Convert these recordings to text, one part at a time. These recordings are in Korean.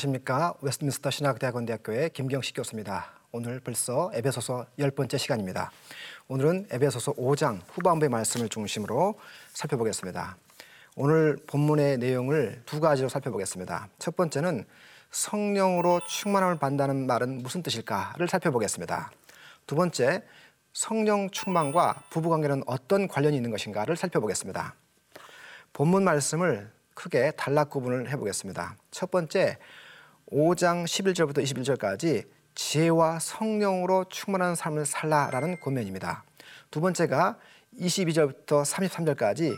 안녕하십니까 웨스트민스터 신학대학원 대학교의 김경식 교수입니다. 오늘 벌써 에베소서 열 번째 시간입니다. 오늘은 에베소서 5장 후반부의 말씀을 중심으로 살펴보겠습니다. 오늘 본문의 내용을 두 가지로 살펴보겠습니다. 첫 번째는 성령으로 충만함을 받는다는 말은 무슨 뜻일까를 살펴보겠습니다. 두 번째, 성령 충만과 부부관계는 어떤 관련이 있는 것인가를 살펴보겠습니다. 본문 말씀을 크게 단락 구분을 해보겠습니다. 첫 번째, 5장 11절부터 21절까지 지혜와 성령으로 충만한 삶을 살라라는 권면입니다. 두 번째가 22절부터 33절까지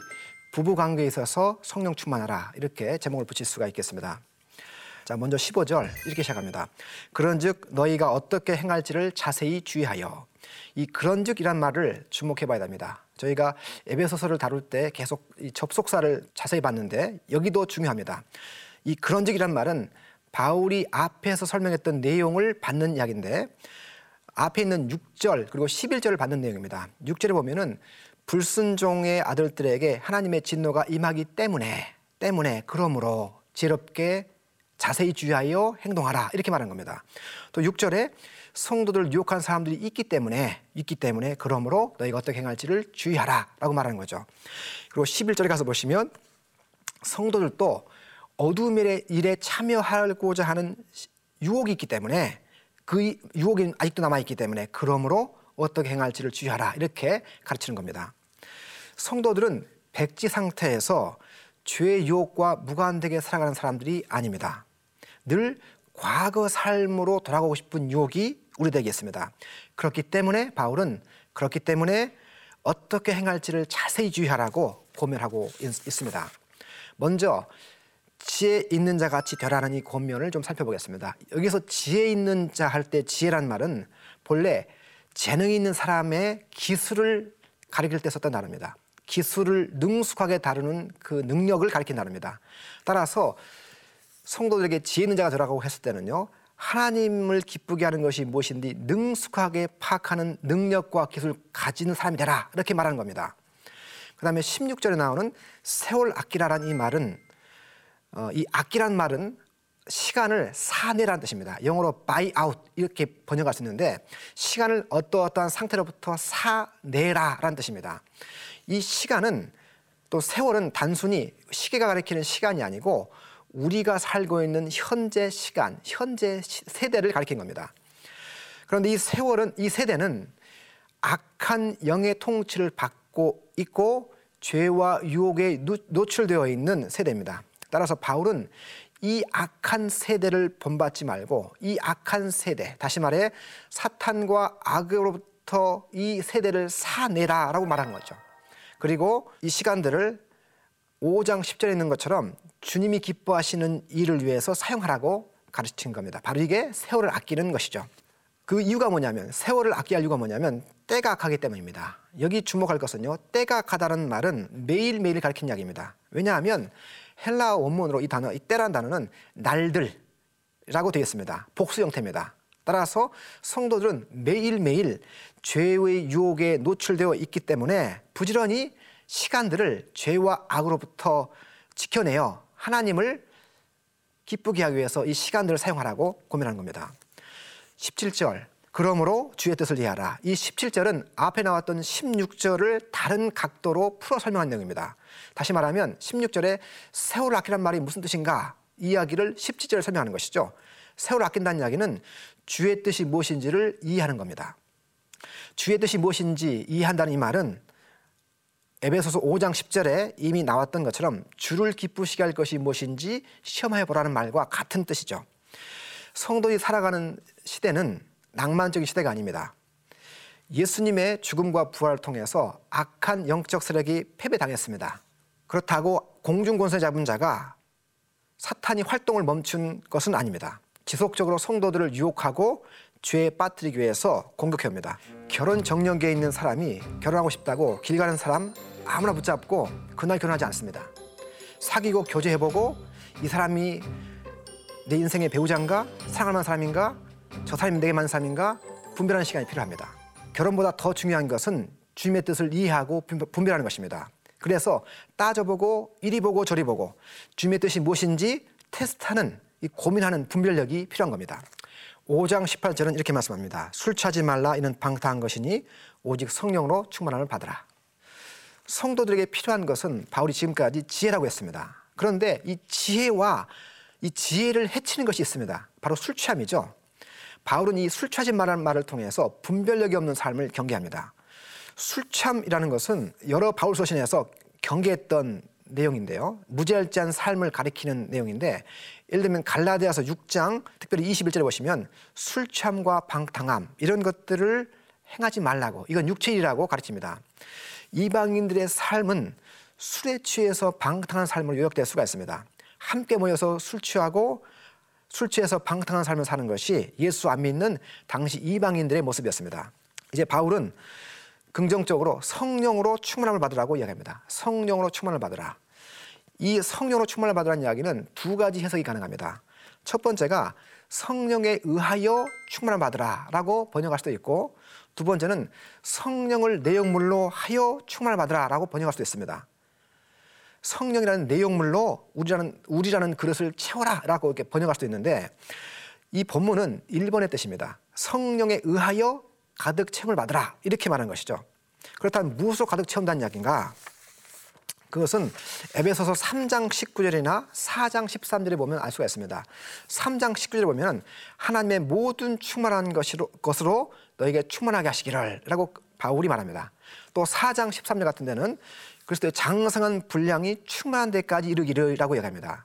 부부 관계에 있어서 성령 충만하라 이렇게 제목을 붙일 수가 있겠습니다. 자, 먼저 15절 이렇게 시작합니다. 그런즉 너희가 어떻게 행할지를 자세히 주의하여 이 그런즉이란 말을 주목해 봐야 됩니다. 저희가 에베소서를 다룰 때 계속 이 접속사를 자세히 봤는데 여기도 중요합니다. 이 그런즉이란 말은 바울이 앞에서 설명했던 내용을 받는 이야기인데 앞에 있는 6절 그리고 11절을 받는 내용입니다. 6절에 보면은 불순종의 아들들에게 하나님의 진노가 임하기 때문에 때문에 그러므로 지혜롭게 자세히 주의하여 행동하라 이렇게 말한 겁니다. 또 6절에 성도들 유혹한 사람들이 있기 때문에 있기 때문에 그러므로 너희가 어떻게 행할지를 주의하라라고 말하는 거죠. 그리고 11절에 가서 보시면 성도들도 어둠의 일에 참여하고자 하는 유혹이 있기 때문에 그 유혹이 아직도 남아 있기 때문에 그러므로 어떻게 행할지를 주의하라 이렇게 가르치는 겁니다. 성도들은 백지 상태에서 죄의 유혹과 무관되게 살아가는 사람들이 아닙니다. 늘 과거 삶으로 돌아가고 싶은 유혹이 우리에게 있습니다. 그렇기 때문에 바울은 그렇기 때문에 어떻게 행할지를 자세히 주의하라고 고면하고 있습니다. 먼저 지혜 있는 자 같이 되라는 이 권면을 좀 살펴보겠습니다. 여기서 지혜 있는 자 할 때 지혜란 말은 본래 재능이 있는 사람의 기술을 가리킬 때 썼던 단어입니다. 기술을 능숙하게 다루는 그 능력을 가리킨 단어입니다. 따라서 성도들에게 지혜 있는 자가 되라고 했을 때는요. 하나님을 기쁘게 하는 것이 무엇인지 능숙하게 파악하는 능력과 기술을 가지는 사람이 되라 이렇게 말하는 겁니다. 그 다음에 16절에 나오는 세월 아끼라는 이 말은 어, 이 아끼란 말은 시간을 사내라는 뜻입니다. 영어로 buy out 이렇게 번역할 수 있는데 시간을 어떠어떠한 상태로부터 사내라라는 뜻입니다. 이 시간은 또 세월은 단순히 시계가 가리키는 시간이 아니고 우리가 살고 있는 현재 시간, 현재 세대를 가리킨 겁니다. 그런데 이 세월은 이 세대는 악한 영의 통치를 받고 있고 죄와 유혹에 노출되어 있는 세대입니다. 따라서 바울은 이 악한 세대를 본받지 말고 이 악한 세대, 다시 말해 사탄과 악으로부터 이 세대를 사내라라고 말한 거죠. 그리고 이 시간들을 5장 10절에 있는 것처럼 주님이 기뻐하시는 일을 위해서 사용하라고 가르친 겁니다. 바로 이게 세월을 아끼는 것이죠. 그 이유가 뭐냐면 세월을 아껴야 할 이유가 뭐냐면 때가 악하기 때문입니다. 여기 주목할 것은요. 때가 악하다는 말은 매일매일 가르친 이야기입니다. 왜냐하면 헬라어 원문으로 이 단어, 이 때란 단어는 날들이라고 되어 있습니다. 복수 형태입니다. 따라서 성도들은 매일매일 죄의 유혹에 노출되어 있기 때문에 부지런히 시간들을 죄와 악으로부터 지켜내어 하나님을 기쁘게 하기 위해서 이 시간들을 사용하라고 고민하는 겁니다. 17절 그러므로 주의 뜻을 이해하라. 이 17절은 앞에 나왔던 16절을 다른 각도로 풀어 설명한 내용입니다. 다시 말하면 16절에 세월을 아끼란 말이 무슨 뜻인가 이야기를 17절에 설명하는 것이죠. 세월을 아낀다는 이야기는 주의 뜻이 무엇인지를 이해하는 겁니다. 주의 뜻이 무엇인지 이해한다는 이 말은 에베소서 5장 10절에 이미 나왔던 것처럼 주를 기쁘시게 할 것이 무엇인지 시험해 보라는 말과 같은 뜻이죠. 성도들이 살아가는 시대는 낭만적인 시대가 아닙니다. 예수님의 죽음과 부활을 통해서 악한 영적 세력이 패배당했습니다. 그렇다고 공중 권세 잡은 자가 사탄이 활동을 멈춘 것은 아닙니다. 지속적으로 성도들을 유혹하고 죄에 빠뜨리기 위해서 공격해옵니다. 결혼 정년기에 있는 사람이 결혼하고 싶다고 길 가는 사람 아무나 붙잡고 그날 결혼하지 않습니다. 사귀고 교제해보고 이 사람이 내 인생의 배우자인가 사랑할 만한 사람인가 저 사람이 내게 맞는 사람인가 분별하는 시간이 필요합니다. 결혼보다 더 중요한 것은 주님의 뜻을 이해하고 분별하는 것입니다. 그래서 따져보고 이리 보고 저리 보고 주님의 뜻이 무엇인지 테스트하는 이 고민하는 분별력이 필요한 겁니다. 5장 18절은 이렇게 말씀합니다. 술 취하지 말라 이는 방탕한 것이니 오직 성령으로 충만함을 받으라. 성도들에게 필요한 것은 바울이 지금까지 지혜라고 했습니다. 그런데 이 지혜와 이 지혜를 해치는 것이 있습니다. 바로 술 취함이죠. 바울은 이 술 취하지 말라는 말을 통해서 분별력이 없는 삶을 경계합니다. 술 취함이라는 것은 여러 바울 서신에서 경계했던 내용인데요. 무절제한 삶을 가리키는 내용인데 예를 들면 갈라디아서 6장 특별히 21절에 보시면 술 취함과 방탕함 이런 것들을 행하지 말라고 이건 육체일이라고 가르칩니다. 이방인들의 삶은 술에 취해서 방탕한 삶으로 요약될 수가 있습니다. 함께 모여서 술 취하고 술 취해서 방탕한 삶을 사는 것이 예수 안 믿는 당시 이방인들의 모습이었습니다. 이제 바울은 긍정적으로 성령으로 충만함을 받으라고 이야기합니다. 성령으로 충만을 받으라. 이 성령으로 충만을 받으라는 이야기는 두 가지 해석이 가능합니다. 첫 번째가 성령에 의하여 충만을 받으라라고 번역할 수도 있고 두 번째는 성령을 내용물로 하여 충만을 받으라라고 번역할 수도 있습니다. 성령이라는 내용물로 우리라는 우리라는 그릇을 채워라라고 이렇게 번역할 수도 있는데 이 본문은 1번의 뜻입니다. 성령에 의하여 가득 채움을 받으라 이렇게 말하는 것이죠. 그렇다면 무엇으로 가득 채운다는 이야기인가? 그것은 에베소서 3장 19절이나 4장 13절에 보면 알 수가 있습니다. 3장 19절에 보면 하나님의 모든 충만한 것으로 너에게 충만하게 하시기를 라고 바울이 말합니다. 또 4장 13절 같은 데는 그리스도의 장성한 분량이 충만한 데까지 이르기를라고 얘기합니다.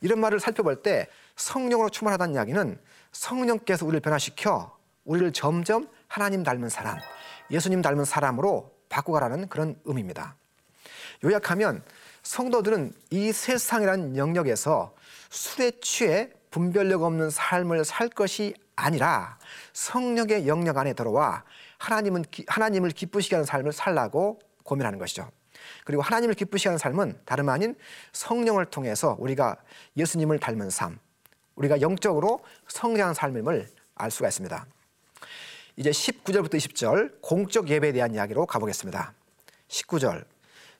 이런 말을 살펴볼 때 성령으로 충만하다는 이야기는 성령께서 우리를 변화시켜 우리를 점점 하나님 닮은 사람, 예수님 닮은 사람으로 바꿔가라는 그런 의미입니다. 요약하면 성도들은 이 세상이라는 영역에서 술에 취해 분별력 없는 삶을 살 것이 아니라 성령의 영역 안에 들어와 하나님은 하나님을 기쁘시게 하는 삶을 살라고 고민하는 것이죠. 그리고 하나님을 기쁘시게 하는 삶은 다름 아닌 성령을 통해서 우리가 예수님을 닮은 삶, 우리가 영적으로 성장한 삶임을 알 수가 있습니다. 이제 19절부터 20절 공적 예배에 대한 이야기로 가보겠습니다. 19절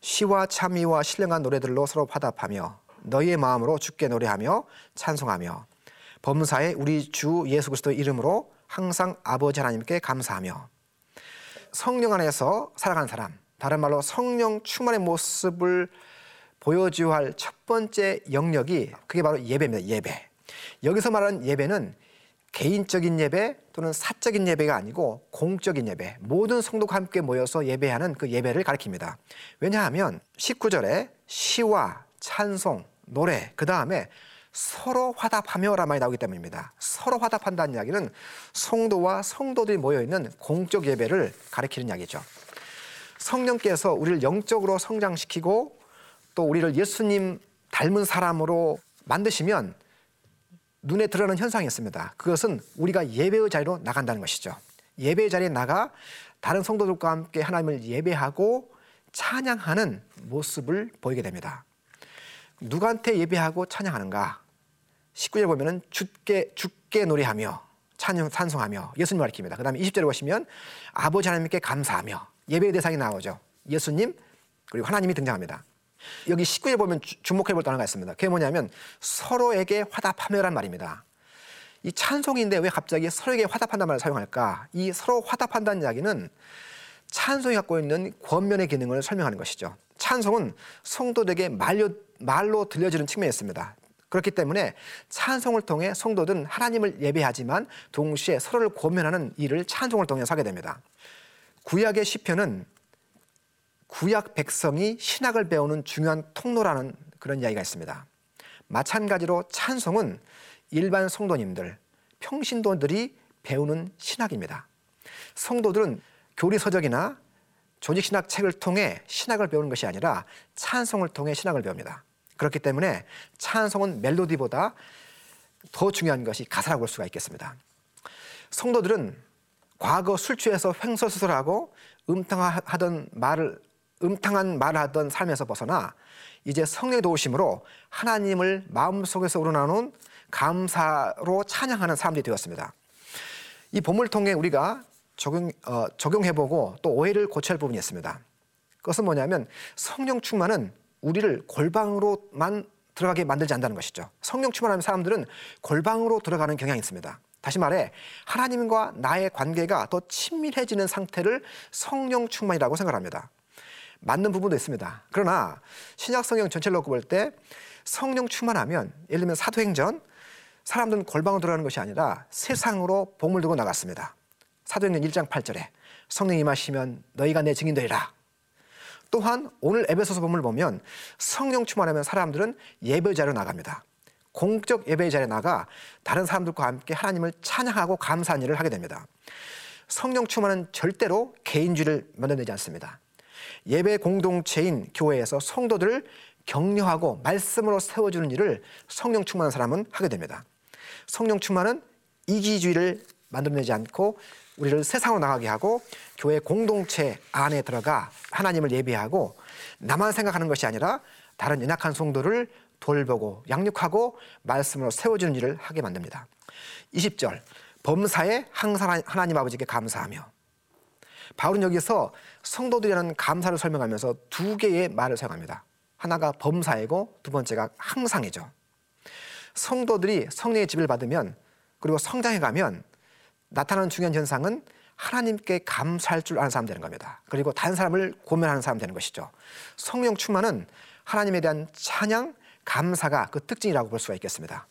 시와 참미와 신령한 노래들로 서로 화답하며 너희의 마음으로 주께 노래하며 찬송하며 범사에 우리 주 예수 그리스도 이름으로 항상 아버지 하나님께 감사하며 성령 안에서 살아가는 사람 다른 말로 성령 충만의 모습을 보여줘야 할 첫 번째 영역이 그게 바로 예배입니다. 예배. 여기서 말하는 예배는 개인적인 예배 또는 사적인 예배가 아니고 공적인 예배, 모든 성도가 함께 모여서 예배하는 그 예배를 가리킵니다. 왜냐하면 19절에 시와 찬송, 노래, 그 다음에 서로 화답하며라 말이 나오기 때문입니다. 서로 화답한다는 이야기는 성도와 성도들이 모여 있는 공적 예배를 가리키는 이야기죠. 성령께서 우리를 영적으로 성장시키고 또 우리를 예수님 닮은 사람으로 만드시면 눈에 드러나는 현상이 있습니다. 그것은 우리가 예배의 자리로 나간다는 것이죠. 예배의 자리에 나가 다른 성도들과 함께 하나님을 예배하고 찬양하는 모습을 보이게 됩니다. 누구한테 예배하고 찬양하는가? 19절 보면은 주께 주께 노래하며 찬양 찬송하며 예수님 가리킵니다. 그다음에 20절에 보시면 아버지 하나님께 감사하며 예배의 대상이 나오죠. 예수님 그리고 하나님이 등장합니다. 여기 19절 보면 주목해 볼 단어가 있습니다. 그게 뭐냐면 서로에게 화답하며란 말입니다. 이 찬송인데 왜 갑자기 서로에게 화답한다는 말을 사용할까? 이 서로 화답한다는 이야기는 찬송이 갖고 있는 권면의 기능을 설명하는 것이죠. 찬송은 성도들에게 말로, 말로 들려지는 측면이 있습니다. 그렇기 때문에 찬송을 통해 성도들은 하나님을 예배하지만 동시에 서로를 권면하는 일을 찬송을 통해서 하게 됩니다. 구약의 시편은 구약 백성이 신학을 배우는 중요한 통로라는 그런 이야기가 있습니다. 마찬가지로 찬송은 일반 성도님들, 평신도들이 배우는 신학입니다. 성도들은 교리서적이나 조직신학 책을 통해 신학을 배우는 것이 아니라 찬송을 통해 신학을 배웁니다. 그렇기 때문에 찬송은 멜로디보다 더 중요한 것이 가사라고 볼 수가 있겠습니다. 성도들은 과거 술 취해서 횡설수설하고 음탕하던 말을 음탕한 말을 하던 삶에서 벗어나 이제 성령의 도우심으로 하나님을 마음속에서 우러나오는 감사로 찬양하는 사람들이 되었습니다. 이 본문을 통해 우리가 적용, 어, 적용해보고 또 오해를 고쳐야 할 부분이 있습니다. 그것은 뭐냐면 성령 충만은 우리를 골방으로만 들어가게 만들지 않는다는 것이죠. 성령 충만하면 사람들은 골방으로 들어가는 경향이 있습니다. 다시 말해 하나님과 나의 관계가 더 친밀해지는 상태를 성령 충만이라고 생각합니다. 맞는 부분도 있습니다. 그러나 신약 성경 전체를 놓고 볼 때 성령 충만하면 예를 들면 사도행전 사람들은 골방으로 들어가는 것이 아니라 세상으로 복을 들고 나갔습니다. 사도행전 1장 8절에 성령 임하시면 너희가 내 증인되리라. 또한 오늘 에베소서 본문을 보면 성령 충만하면 사람들은 예배 자리로 나갑니다. 공적 예배 자리에 나가 다른 사람들과 함께 하나님을 찬양하고 감사한 일을 하게 됩니다. 성령 충만은 절대로 개인주의를 만들어내지 않습니다. 예배 공동체인 교회에서 성도들을 격려하고 말씀으로 세워주는 일을 성령 충만한 사람은 하게 됩니다. 성령 충만은 이기주의를 만들어내지 않고 우리를 세상으로 나가게 하고 교회 공동체 안에 들어가 하나님을 예배하고 나만 생각하는 것이 아니라 다른 연약한 성도를 돌보고 양육하고 말씀으로 세워주는 일을 하게 만듭니다. 20절 범사에 항상 하나님 아버지께 감사하며 바울은 여기서 성도들이라는 감사를 설명하면서 두 개의 말을 사용합니다. 하나가 범사이고 두 번째가 항상이죠. 성도들이 성령의 집을 받으면 그리고 성장해 가면 나타나는 중요한 현상은 하나님께 감사할 줄 아는 사람 되는 겁니다. 그리고 다른 사람을 고면하는 사람 되는 것이죠. 성령 충만은 하나님에 대한 찬양, 감사가 그 특징이라고 볼 수가 있겠습니다.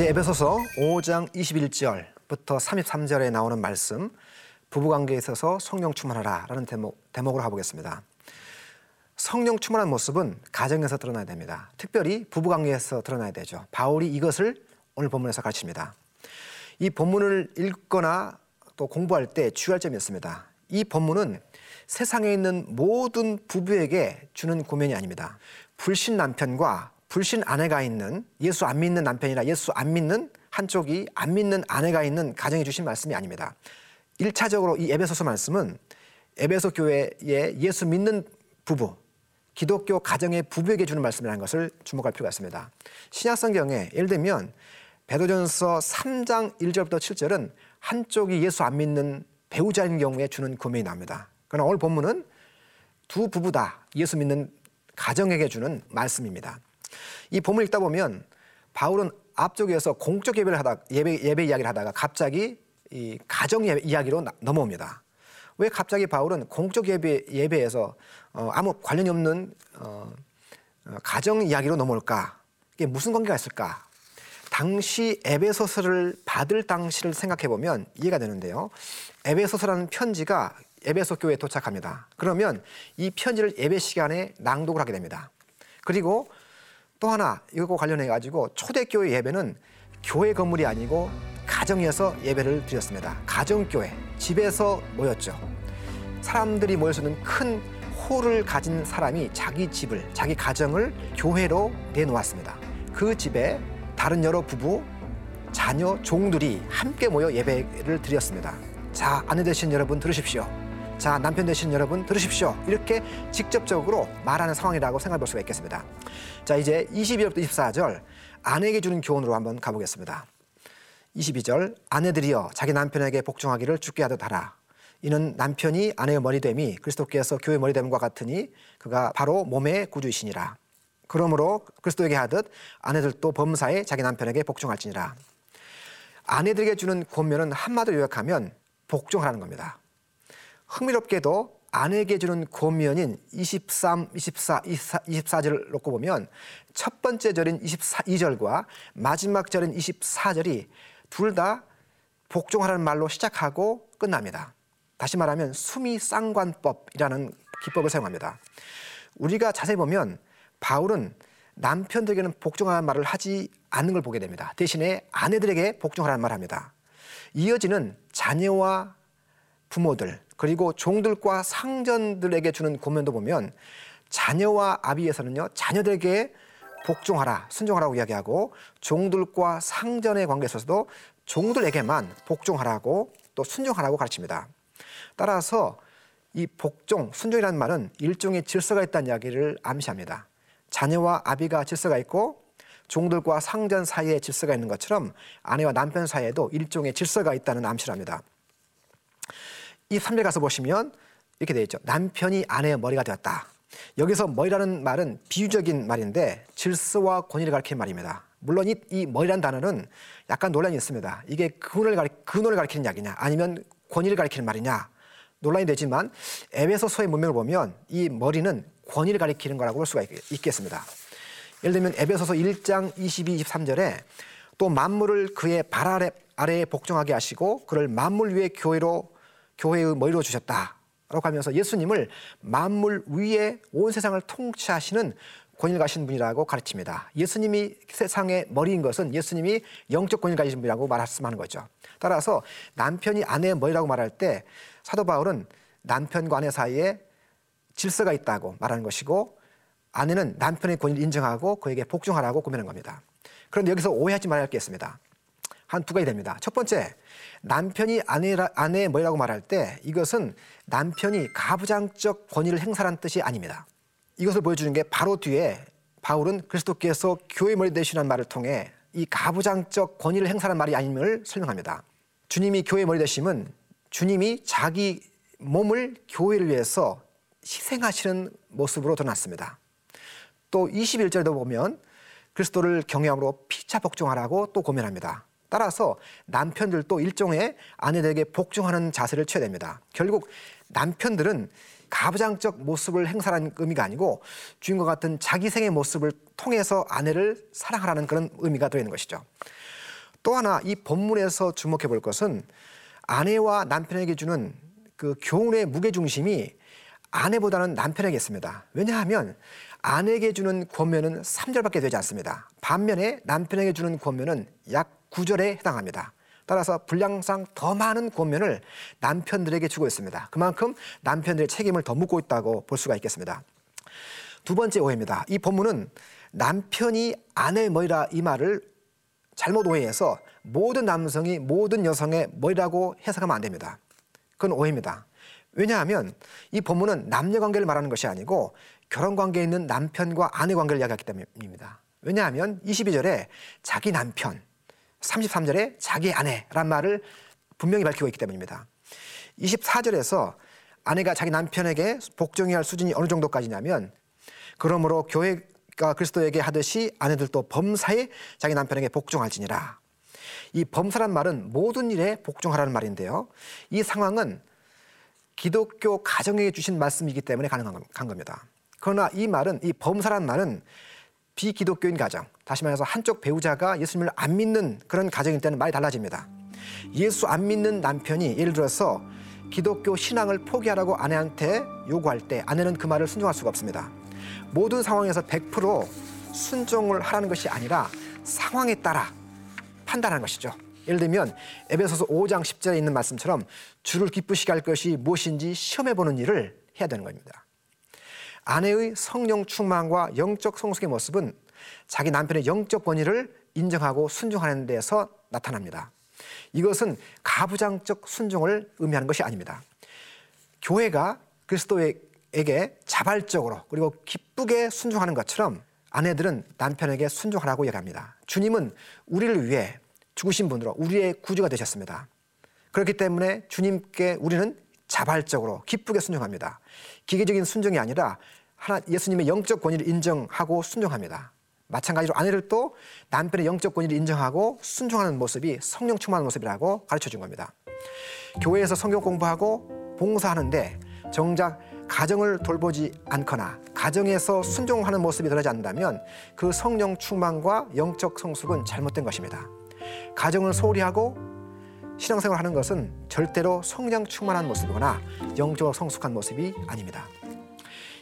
이제 에베소서 5장 21절부터 33절에 나오는 말씀 부부관계에 있어서 성령 충만하라라는 대목, 대목으로 가보겠습니다. 성령 충만한 모습은 가정에서 드러나야 됩니다. 특별히 부부관계에서 드러나야 되죠. 바울이 이것을 오늘 본문에서 가르칩니다. 이 본문을 읽거나 또 공부할 때 주의할 점이 있습니다. 이 본문은 세상에 있는 모든 부부에게 주는 고면이 아닙니다. 불신 남편과 불신 아내가 있는 예수 안 믿는 남편이나 예수 안 믿는 한쪽이 안 믿는 아내가 있는 가정에 주신 말씀이 아닙니다. 1차적으로 이 에베소서 말씀은 에베소 교회의 예수 믿는 부부, 기독교 가정의 부부에게 주는 말씀이라는 것을 주목할 필요가 있습니다. 신약 성경에 예를 들면 베드로전서 3장 1절부터 7절은 한쪽이 예수 안 믿는 배우자인 경우에 주는 금액이 나옵니다. 그러나 오늘 본문은 두 부부 다 예수 믿는 가정에게 주는 말씀입니다. 이 본문 읽다 보면 바울은 앞쪽에서 공적 예배를 하다 예배 예배 이야기를 하다가 갑자기 이 가정 예배 이야기로 나, 넘어옵니다. 왜 갑자기 바울은 공적 예배 예배에서 어, 아무 관련이 없는 어, 어, 가정 이야기로 넘어올까? 이게 무슨 관계가 있을까? 당시 에베소서를 받을 당시를 생각해 보면 이해가 되는데요. 에베소서라는 편지가 에베소 교회에 도착합니다. 그러면 이 편지를 예배 시간에 낭독을 하게 됩니다. 그리고 또 하나 이거 관련해 가지고 초대교회 예배는 교회 건물이 아니고 가정에서 예배를 드렸습니다. 가정교회 집에서 모였죠. 사람들이 모일 수 있는 큰 홀을 가진 사람이 자기 집을 자기 가정을 교회로 내놓았습니다. 그 집에 다른 여러 부부 자녀 종들이 함께 모여 예배를 드렸습니다. 자 아내 되신 여러분 들으십시오. 자, 남편 되시는 여러분 들으십시오. 이렇게 직접적으로 말하는 상황이라고 생각해 볼 수가 있겠습니다. 자, 이제 22절부터 24절 아내에게 주는 교훈으로 한번 가보겠습니다. 22절 아내들이여 자기 남편에게 복종하기를 죽게 하듯 하라. 이는 남편이 아내의 머리됨이 그리스도께서 교회 머리됨과 같으니 그가 바로 몸의 구주이시니라. 그러므로 그리스도에게 하듯 아내들도 범사에 자기 남편에게 복종할지니라. 아내들에게 주는 권면은 한마디로 요약하면 복종하라는 겁니다. 흥미롭게도 아내에게 주는 고면인 23, 24, 24, 24절을 놓고 보면 첫 번째 절인 22절과 마지막 절인 24절이 둘 다 복종하라는 말로 시작하고 끝납니다. 다시 말하면 수미 쌍관법이라는 기법을 사용합니다. 우리가 자세히 보면 바울은 남편들에게는 복종하라는 말을 하지 않는 걸 보게 됩니다. 대신에 아내들에게 복종하라는 말을 합니다. 이어지는 자녀와 부모들 그리고 종들과 상전들에게 주는 고면도 보면 자녀와 아비에서는요 자녀들에게 복종하라 순종하라고 이야기하고 종들과 상전의 관계에 있어서도 종들에게만 복종하라고 또 순종하라고 가르칩니다. 따라서 이 복종 순종이라는 말은 일종의 질서가 있다는 이야기를 암시합니다. 자녀와 아비가 질서가 있고 종들과 상전 사이에 질서가 있는 것처럼 아내와 남편 사이에도 일종의 질서가 있다는 암시를 합니다. 이 3절 가서 보시면 이렇게 되어 있죠. 남편이 아내의 머리가 되었다. 여기서 머리라는 말은 비유적인 말인데 질서와 권위를 가리키는 말입니다. 물론 이, 이 머리란 단어는 약간 논란이 있습니다. 이게 근원을, 가리, 근원을 가리키는 이야기냐 아니면 권위를 가리키는 말이냐 논란이 되지만 에베소서의 문명을 보면 이 머리는 권위를 가리키는 거라고 볼 수가 있, 겠습니다 예를 들면 에베소서 1장 22, 23절에 또 만물을 그의 발 아래, 아래에 복종하게 하시고 그를 만물 위에 교회로 교회의 머리로 주셨다. 라고 하면서 예수님을 만물 위에 온 세상을 통치하시는 권위를 가신 분이라고 가르칩니다. 예수님이 세상의 머리인 것은 예수님이 영적 권위를 가진 분이라고 말씀하는 거죠. 따라서 남편이 아내의 머리라고 말할 때 사도 바울은 남편과 아내 사이에 질서가 있다고 말하는 것이고 아내는 남편의 권위를 인정하고 그에게 복종하라고 고민하는 겁니다. 그런데 여기서 오해하지 말아야 할 게 있습니다. 한 두 가지 됩니다. 첫 번째, 남편이 아내라, 아내의 뭐라고 말할 때 이것은 남편이 가부장적 권위를 행사한 뜻이 아닙니다. 이것을 보여주는 게 바로 뒤에 바울은 그리스도께서 교회 머리 되시는 말을 통해 이 가부장적 권위를 행사한 말이 아님을 설명합니다. 주님이 교회 머리 되심은 주님이 자기 몸을 교회를 위해서 희생하시는 모습으로 드러났습니다. 또 21절에도 보면 그리스도를 경외함으로 피차 복종하라고 또 고면합니다. 따라서 남편들도 일종의 아내들에게 복종하는 자세를 취해야 됩니다. 결국 남편들은 가부장적 모습을 행사하는 의미가 아니고 주인과 같은 자기 생의 모습을 통해서 아내를 사랑하라는 그런 의미가 들어있는 것이죠. 또 하나 이 본문에서 주목해 볼 것은 아내와 남편에게 주는 그 교훈의 무게중심이 아내보다는 남편에게 있습니다. 왜냐하면 아내에게 주는 권면은 3절밖에 되지 않습니다. 반면에 남편에게 주는 권면은 약 9절에 해당합니다. 따라서 분량상 더 많은 권면을 남편들에게 주고 있습니다. 그만큼 남편들의 책임을 더 묻고 있다고 볼 수가 있겠습니다. 두 번째 오해입니다. 이 본문은 남편이 아내의 머리라 이 말을 잘못 오해해서 모든 남성이 모든 여성의 머리라고 해석하면 안 됩니다. 그건 오해입니다. 왜냐하면 이 본문은 남녀 관계를 말하는 것이 아니고 결혼 관계에 있는 남편과 아내 관계를 이야기하기 때문입니다. 왜냐하면 22절에 자기 남편, 33절에 자기 아내란 말을 분명히 밝히고 있기 때문입니다. 24절에서 아내가 자기 남편에게 복종해야 할 수준이 어느 정도까지냐면 그러므로 교회가 그리스도에게 하듯이 아내들도 범사에 자기 남편에게 복종할지니라. 이 범사란 말은 모든 일에 복종하라는 말인데요. 이 상황은 기독교 가정에게 주신 말씀이기 때문에 가능한 겁니다. 그러나 이 말은 이 범사란 말은 비기독교인 가정, 다시 말해서 한쪽 배우자가 예수님을 안 믿는 그런 가정일 때는 말이 달라집니다. 예수 안 믿는 남편이 예를 들어서 기독교 신앙을 포기하라고 아내한테 요구할 때 아내는 그 말을 순종할 수가 없습니다. 모든 상황에서 100% 순종을 하라는 것이 아니라 상황에 따라 판단하는 것이죠. 예를 들면 에베소서 5장 10절에 있는 말씀처럼 주를 기쁘시게 할 것이 무엇인지 시험해 보는 일을 해야 되는 겁니다. 아내의 성령 충만과 영적 성숙의 모습은 자기 남편의 영적 권위를 인정하고 순종하는 데서 나타납니다. 이것은 가부장적 순종을 의미하는 것이 아닙니다. 교회가 그리스도에게 자발적으로 그리고 기쁘게 순종하는 것처럼 아내들은 남편에게 순종하라고 얘기합니다. 주님은 우리를 위해 죽으신 분으로 우리의 구주가 되셨습니다. 그렇기 때문에 주님께 우리는 자발적으로 기쁘게 순종합니다. 기계적인 순종이 아니라 하나 예수님의 영적 권위를 인정하고 순종합니다. 마찬가지로 아내들도 남편의 영적 권위를 인정하고 순종하는 모습이 성령 충만한 모습이라고 가르쳐 준 겁니다. 교회에서 성경 공부하고 봉사하는데 정작 가정을 돌보지 않거나 가정에서 순종하는 모습이 드러나지 않는다면 그 성령 충만과 영적 성숙은 잘못된 것입니다. 가정을 소홀히 하고 신앙생활 하는 것은 절대로 성령 충만한 모습이거나 영적으로 성숙한 모습이 아닙니다.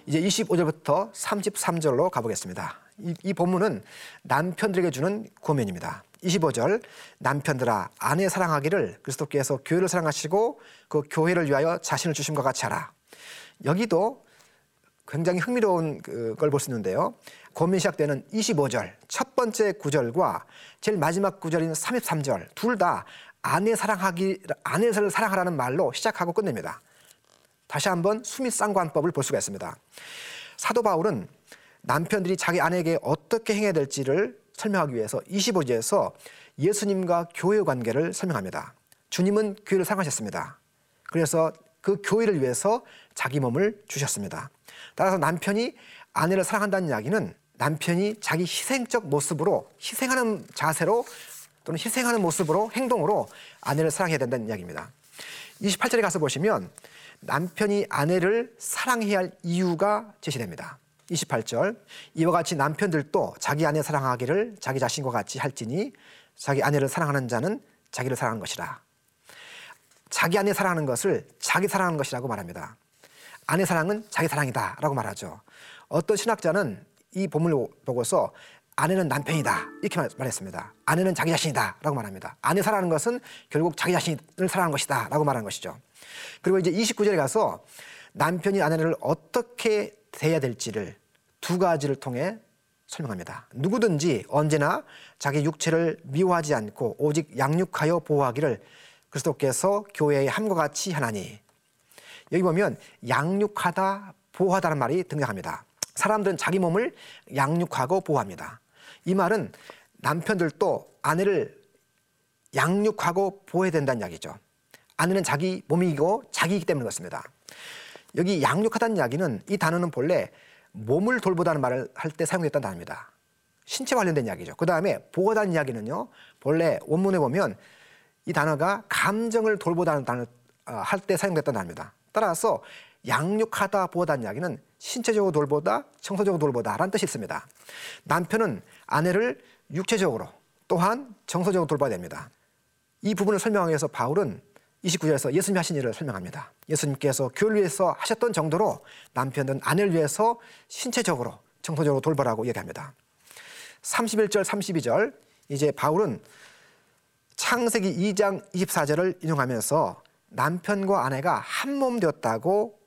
이제 25절부터 33절로 가보겠습니다. 이, 이 본문은 남편들에게 주는 고면입니다. 25절 남편들아 아내 사랑하기를 그리스도께서 교회를 사랑하시고 그 교회를 위하여 자신을 주심과 같이 하라. 여기도 굉장히 흥미로운 그걸볼 수 있는데요. 권면 시작되는 25절 첫 번째 구절과 제일 마지막 구절인 33절 둘 다 아내 사랑하기 아내를 사랑하라는 말로 시작하고 끝냅니다. 다시 한번 수미 쌍관법을 볼 수가 있습니다. 사도 바울은 남편들이 자기 아내에게 어떻게 행해야 될지를 설명하기 위해서 25절에서 예수님과 교회 관계를 설명합니다. 주님은 교회를 사랑하셨습니다. 그래서 그 교회를 위해서 자기 몸을 주셨습니다. 따라서 남편이 아내를 사랑한다는 이야기는 남편이 자기 희생적 모습으로 희생하는 자세로 또는 희생하는 모습으로 행동으로 아내를 사랑해야 된다는 이야기입니다. 28절에 가서 보시면 남편이 아내를 사랑해야 할 이유가 제시됩니다. 28절 이와 같이 남편들도 자기 아내 사랑하기를 자기 자신과 같이 할지니 자기 아내를 사랑하는 자는 자기를 사랑하는 것이라. 자기 아내 사랑하는 것을 자기 사랑하는 것이라고 말합니다. 아내 사랑은 자기 사랑이다라고 말하죠. 어떤 신학자는 이 본문을 보고서 아내는 남편이다 이렇게 말했습니다. 아내는 자기 자신이다라고 말합니다. 아내 사랑하는 것은 결국 자기 자신을 사랑하는 것이다라고 말하는 것이죠. 그리고 이제 29절에 가서 남편이 아내를 어떻게 대해야 될지를 두 가지를 통해 설명합니다. 누구든지 언제나 자기 육체를 미워하지 않고 오직 양육하여 보호하기를 그리스도께서 교회의 함과 같이 하나니 여기 보면 양육하다 보호하다는 말이 등장합니다. 사람들은 자기 몸을 양육하고 보호합니다. 이 말은 남편들도 아내를 양육하고 보호해야 된다는 이야기죠. 아내는 자기 몸이고 자기이기 때문에 그렇습니다. 여기 양육하다는 이야기는 이 단어는 본래 몸을 돌보다는 말을 할 때 사용됐다는 단어입니다. 신체 관련된 이야기죠. 그 다음에 보호다는 이야기는요. 본래 원문에 보면 이 단어가 감정을 돌보다는 단어 어, 할때 사용됐다는 단어입니다. 따라서 양육하다 보호다는 이야기는 신체적으로 돌보다 정서적으로 돌보다라는 뜻이 있습니다. 남편은 아내를 육체적으로 또한 정서적으로 돌봐야 됩니다. 이 부분을 설명하기 위해서 바울은 29절에서 예수님이 하신 일을 설명합니다. 예수님께서 교회를 위해서 하셨던 정도로 남편은 아내를 위해서 신체적으로 정서적으로 돌보라고 얘기합니다. 31절 32절 이제 바울은 창세기 2장 24절을 인용하면서 남편과 아내가 한 몸 되었다고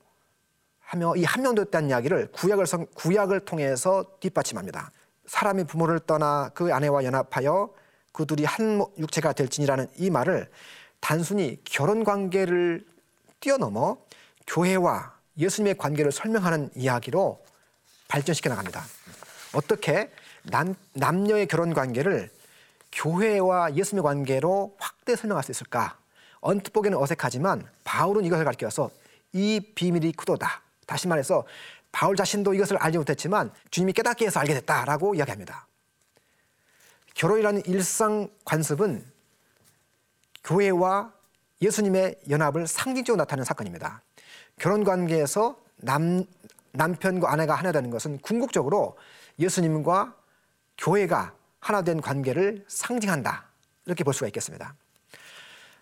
하며 이한명 되었다는 이야기를 구약을 성, 구약을 통해서 뒷받침합니다. 사람이 부모를 떠나 그 아내와 연합하여 그 둘이 한 육체가 될지니라는 이 말을 단순히 결혼 관계를 뛰어넘어 교회와 예수님의 관계를 설명하는 이야기로 발전시켜 나갑니다. 어떻게 남, 남녀의 결혼 관계를 교회와 예수님의 관계로 확대 설명할 수 있을까? 언뜻 보기에는 어색하지만 바울은 이것을 가르쳐서 이 비밀이 크도다. 다시 말해서 바울 자신도 이것을 알지 못했지만 주님이 깨닫게 해서 알게 됐다라고 이야기합니다. 결혼이라는 일상 관습은 교회와 예수님의 연합을 상징적으로 나타내는 사건입니다. 결혼 관계에서 남, 남편과 아내가 하나 되는 것은 궁극적으로 예수님과 교회가 하나 된 관계를 상징한다. 이렇게 볼 수가 있겠습니다.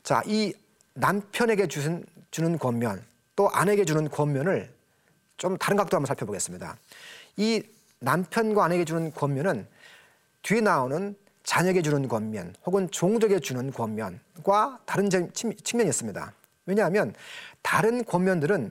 자, 이 남편에게 주는, 주는 권면, 또 아내에게 주는 권면을 좀 다른 각도로 한번 살펴보겠습니다. 이 남편과 아내에게 주는 권면은 뒤에 나오는 자녀에게 주는 권면 혹은 종족에게 주는 권면과 다른 측면이 있습니다. 왜냐하면 다른 권면들은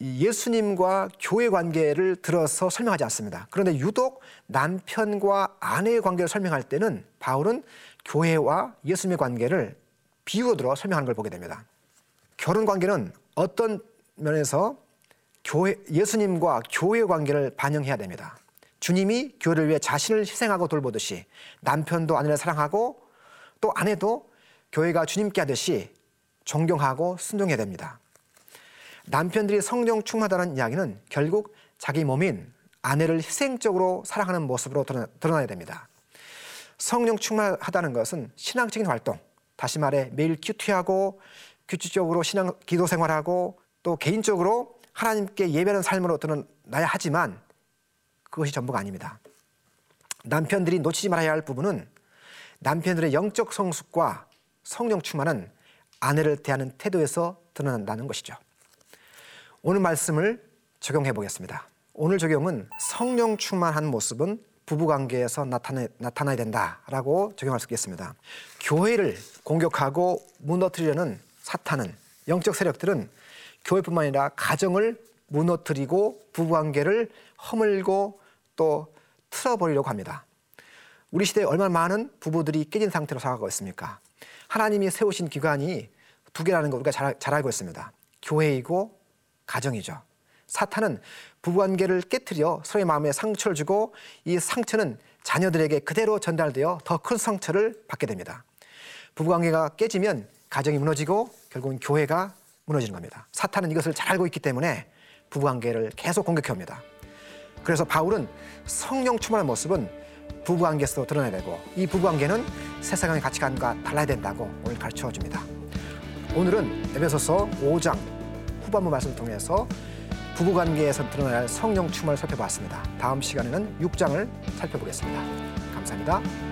예수님과 교회 관계를 들어서 설명하지 않습니다. 그런데 유독 남편과 아내의 관계를 설명할 때는 바울은 교회와 예수님의 관계를 비유로 들어 설명하는 걸 보게 됩니다. 결혼 관계는 어떤 면에서 교회, 예수님과 교회의 관계를 반영해야 됩니다. 주님이 교회를 위해 자신을 희생하고 돌보듯이 남편도 아내를 사랑하고 또 아내도 교회가 주님께 하듯이 존경하고 순종해야 됩니다. 남편들이 성령 충만하다는 이야기는 결국 자기 몸인 아내를 희생적으로 사랑하는 모습으로 드러나야 됩니다. 성령 충만하다는 것은 신앙적인 활동, 다시 말해 매일 큐티하고 규칙적으로 신앙 기도 생활하고 또 개인적으로 하나님께 예배하는 삶으로 드러나야 하지만 그것이 전부가 아닙니다. 남편들이 놓치지 말아야 할 부분은 남편들의 영적 성숙과 성령 충만은 아내를 대하는 태도에서 드러난다는 것이죠. 오늘 말씀을 적용해 보겠습니다. 오늘 적용은 성령 충만한 모습은 부부 관계에서 나타나, 나타나야 된다라고 적용할 수 있겠습니다. 교회를 공격하고 무너뜨리려는 사탄은 영적 세력들은 교회뿐만 아니라 가정을 무너뜨리고 부부관계를 허물고 또 틀어버리려고 합니다. 우리 시대에 얼마나 많은 부부들이 깨진 상태로 살아가고 있습니까? 하나님이 세우신 기관이 두 개라는 거 우리가 잘, 잘 알고 있습니다. 교회이고 가정이죠. 사탄은 부부관계를 깨뜨려 서로의 마음에 상처를 주고 이 상처는 자녀들에게 그대로 전달되어 더 큰 상처를 받게 됩니다. 부부관계가 깨지면 가정이 무너지고 결국은 교회가 무너지는 겁니다. 사탄은 이것을 잘 알고 있기 때문에 부부관계를 계속 공격해 옵니다. 그래서 바울은 성령 충만한 모습은 부부관계에서 드러나야 되고 이 부부관계는 세상의 가치관과 달라야 된다고 오늘 가르쳐 줍니다. 오늘은 에베소서 5장 후반부 말씀을 통해서 부부관계에서 드러나야 할 성령 충만을 살펴봤습니다. 다음 시간에는 6장을 살펴보겠습니다. 감사합니다.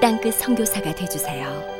땅끝 선교사가 되주세요.